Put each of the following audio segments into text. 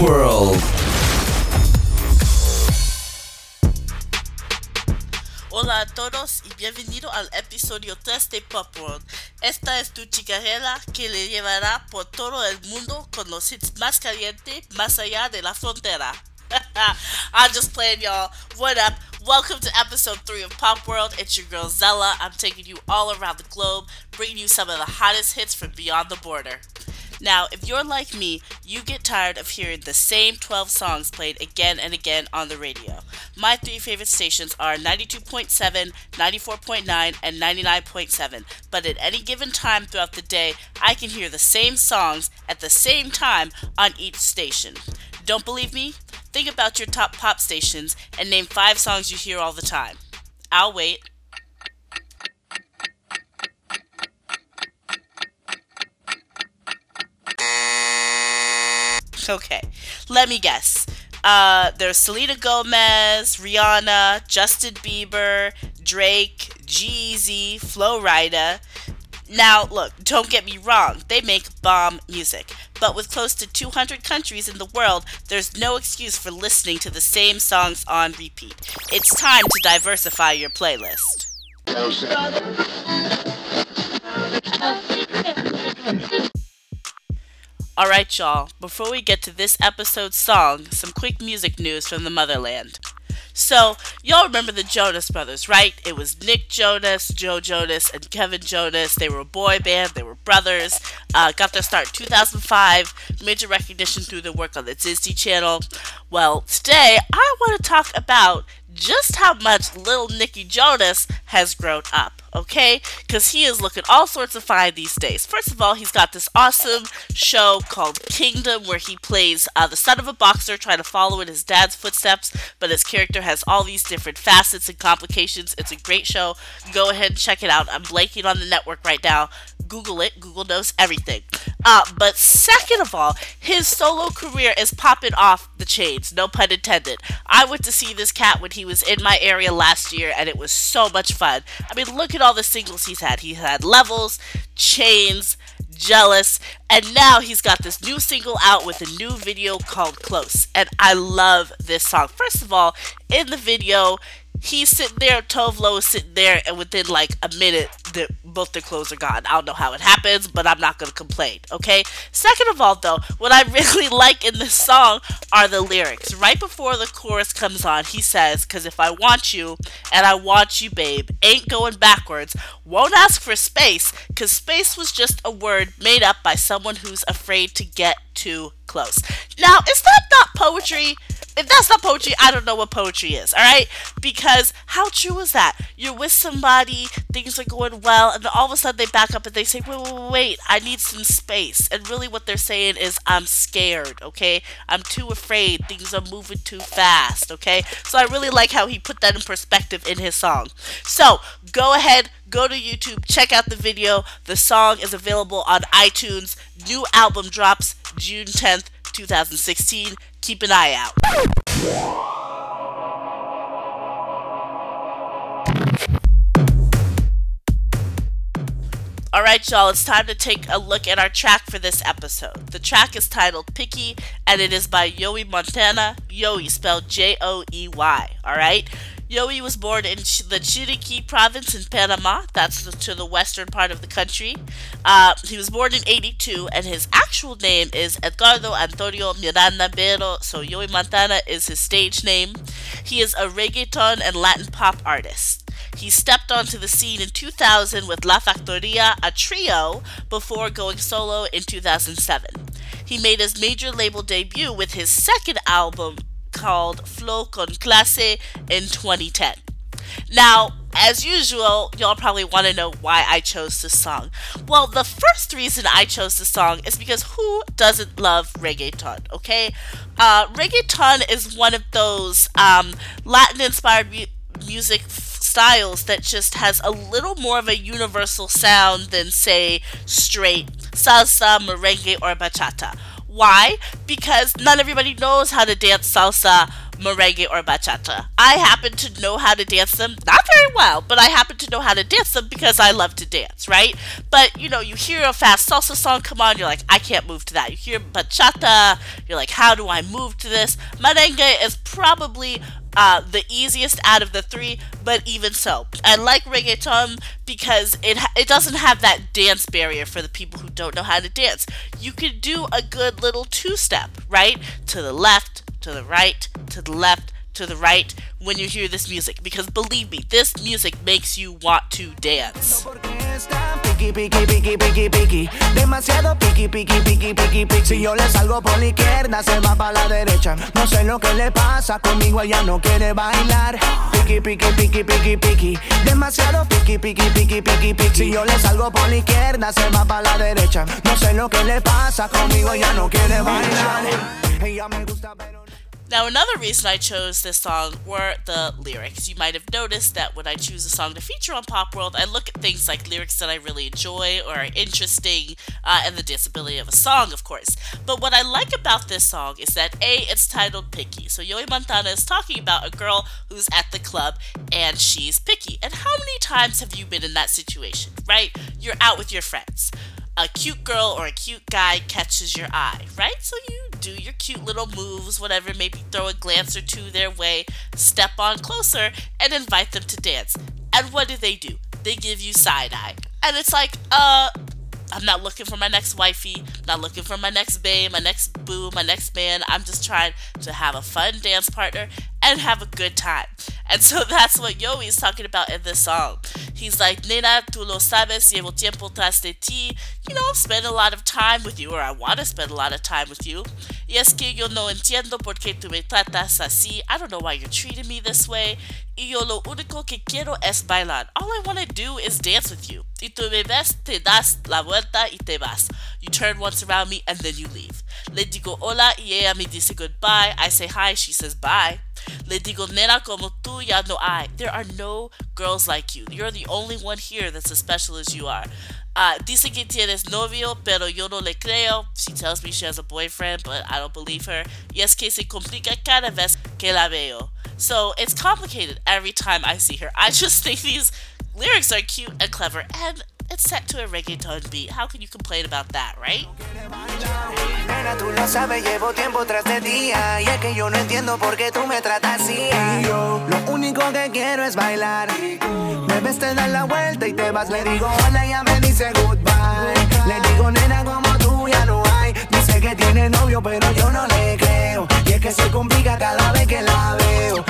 World. Hola a todos y bienvenido al episodio 3 de Pop World. Esta es tu chicarela que le llevará por todo el mundo con los hits más calientes más allá de la frontera. I'm just playing, y'all. What up? Welcome to episode 3 of Pop World. It's your girl Zella. I'm taking you all around the globe, bringing you some of the hottest hits from beyond the border. Now, if you're like me, you get tired of hearing the same 12 songs played again and again on the radio. My three favorite stations are 92.7, 94.9, and 99.7, but at any given time throughout the day, I can hear the same songs at the same time on each station. Don't believe me? Think about your top pop stations and name five songs you hear all the time. I'll wait. Okay, let me guess. Uh, there's Selena Gomez, Rihanna, Justin Bieber, Drake, Jeezy, Flo Rida. Now, look, don't get me wrong, they make bomb music. But with close to 200 countries in the world, there's no excuse for listening to the same songs on repeat. It's time to diversify your playlist. Alright, y'all, before we get to this episode's song, some quick music news from the motherland. So, y'all remember the Jonas Brothers, right? It was Nick Jonas, Joe Jonas, and Kevin Jonas. They were a boy band, they were brothers. Uh, got their start in 2005, major recognition through their work on the Disney Channel. Well, today I want to talk about just how much little Nicky Jonas has grown up, okay? Because he is looking all sorts of fine these days. First of all, he's got this awesome show called Kingdom where he plays uh, the son of a boxer trying to follow in his dad's footsteps, but his character has all these different facets and complications. It's a great show. Go ahead and check it out. I'm blanking on the network right now. Google it. Google knows everything. Uh, but second of all, his solo career is popping off the chains. No pun intended. I went to see this cat when he was in my area last year, and it was so much fun. I mean, look at all the singles he's had. He had Levels, Chains, Jealous, and now he's got this new single out with a new video called Close. And I love this song. First of all, in the video, he's sitting there, Tove Lo is sitting there, and within like a minute, the, both their clothes are gone. I don't know how it happens, but I'm not gonna complain, okay? Second of all, though, what I really like in this song are the lyrics. Right before the chorus comes on, he says, Cause if I want you, and I want you, babe, ain't going backwards, won't ask for space, cause space was just a word made up by someone who's afraid to get too close. Now, is that not poetry? If that's not poetry, I don't know what poetry is, alright? Because how true is that? You're with somebody, things are going well, and then all of a sudden they back up and they say, wait, wait, wait, I need some space. And really what they're saying is, I'm scared, okay? I'm too afraid, things are moving too fast, okay? So I really like how he put that in perspective in his song. So go ahead, go to YouTube, check out the video. The song is available on iTunes. New album drops June 10th, 2016 keep an eye out. Alright, y'all, it's time to take a look at our track for this episode. The track is titled Picky, and it is by Joey Montana. Joey, spelled J O E Y. Alright? Joey was born in the Chiriquí province in Panama. That's the, to the western part of the country. Uh, he was born in 82, and his actual name is Edgardo Antonio Miranda Bero. So Joey Montana is his stage name. He is a reggaeton and Latin pop artist. He stepped onto the scene in 2000 with La Factoria, a trio, before going solo in 2007. He made his major label debut with his second album, called Flow con Clase in 2010. Now, as usual, y'all probably want to know why I chose this song. Well, the first reason I chose this song is because who doesn't love reggaeton, okay? Uh, reggaeton is one of those um, Latin inspired mu- music styles that just has a little more of a universal sound than, say, straight salsa, merengue, or bachata why? Because not everybody knows how to dance salsa, merengue or bachata. I happen to know how to dance them, not very well, but I happen to know how to dance them because I love to dance, right? But you know, you hear a fast salsa song come on, you're like, I can't move to that. You hear bachata, you're like, how do I move to this? Merengue is probably uh, the easiest out of the three, but even so, I like reggaeton because it it doesn't have that dance barrier for the people who don't know how to dance. You can do a good little two step, right? To the left, to the right, to the left, to the right when you hear this music because believe me, this music makes you want to dance. Piqui, piqui, piqui, piqui, piqui. Demasiado piqui, piqui, piqui, piqui, piqui. Si yo le salgo por la izquierda, se va para la derecha. No sé lo que le pasa, conmigo ella no quiere bailar. Piqui, piqui, piqui, piqui, piqui. Demasiado piqui, piqui, piqui, piqui, piqui. Si yo le salgo por la izquierda, se va para la derecha. No sé lo que le pasa, conmigo ella no quiere bailar. Ella me gusta, pero now, another reason I chose this song were the lyrics. You might have noticed that when I choose a song to feature on Pop World, I look at things like lyrics that I really enjoy or are interesting, uh, and the disability of a song, of course. But what I like about this song is that A, it's titled Picky. So Joey Montana is talking about a girl who's at the club and she's picky. And how many times have you been in that situation, right? You're out with your friends a cute girl or a cute guy catches your eye, right? So you do your cute little moves, whatever, maybe throw a glance or two their way, step on closer, and invite them to dance. And what do they do? They give you side eye. And it's like, uh, I'm not looking for my next wifey, not looking for my next babe, my next boo, my next man. I'm just trying to have a fun dance partner and have a good time. And so that's what Joey is talking about in this song. He's like, Nena, tú lo sabes, llevo tiempo tras de ti. You know, spend a lot of time with you, or I want to spend a lot of time with you. Y es que yo no entiendo por qué tú me tratas así. I don't know why you're treating me this way. Y yo lo único que quiero es bailar. All I want to do is dance with you. Y tú me ves, te das la vuelta y te vas. You turn once around me and then you leave. Le digo hola y ella me dice goodbye. I say hi, she says bye. Le digo, nena, como tú ya no hay. There are no girls like you. You're the only one here that's as special as you are. Uh, dice que tienes novio, pero yo no le creo. She tells me she has a boyfriend, but I don't believe her. Y es que se complica cada vez que la veo. So it's complicated every time I see her. I just think these lyrics are cute and clever, and it's set to a reggaeton beat. How can you complain about that, right? que tiene novio, pero yo no le creo. Y es que se complica cada vez que la veo.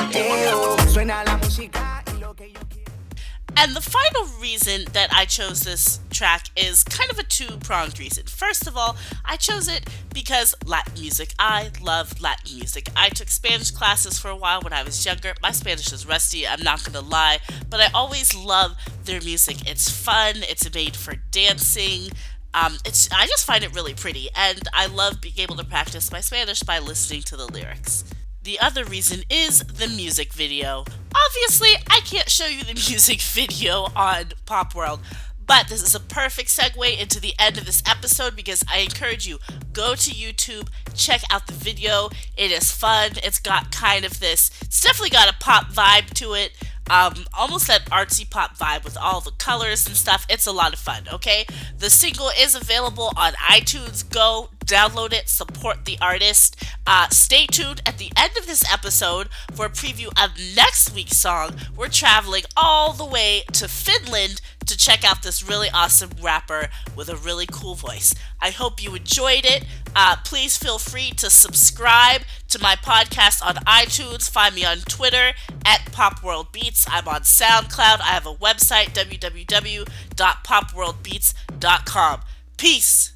And the final reason that I chose this track is kind of a two pronged reason. First of all, I chose it because Latin music. I love Latin music. I took Spanish classes for a while when I was younger. My Spanish is rusty, I'm not gonna lie, but I always love their music. It's fun, it's made for dancing. Um, it's I just find it really pretty, and I love being able to practice my Spanish by listening to the lyrics. The other reason is the music video. Obviously, I can't show you the music video on Pop World, but this is a perfect segue into the end of this episode because I encourage you go to YouTube, check out the video. It is fun. It's got kind of this. It's definitely got a pop vibe to it. Um, almost that artsy pop vibe with all the colors and stuff. It's a lot of fun, okay? The single is available on iTunes. Go download it, support the artist. Uh, stay tuned at the end of this episode for a preview of next week's song. We're traveling all the way to Finland to check out this really awesome rapper with a really cool voice. I hope you enjoyed it. Uh, please feel free to subscribe to my podcast on iTunes. Find me on Twitter at PopWorldBeats. I'm on SoundCloud. I have a website, www.popworldbeats.com. Peace.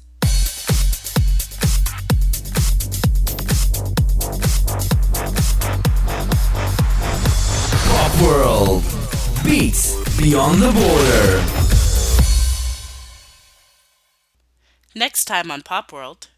World Beats Beyond the Border. Next time on Pop World.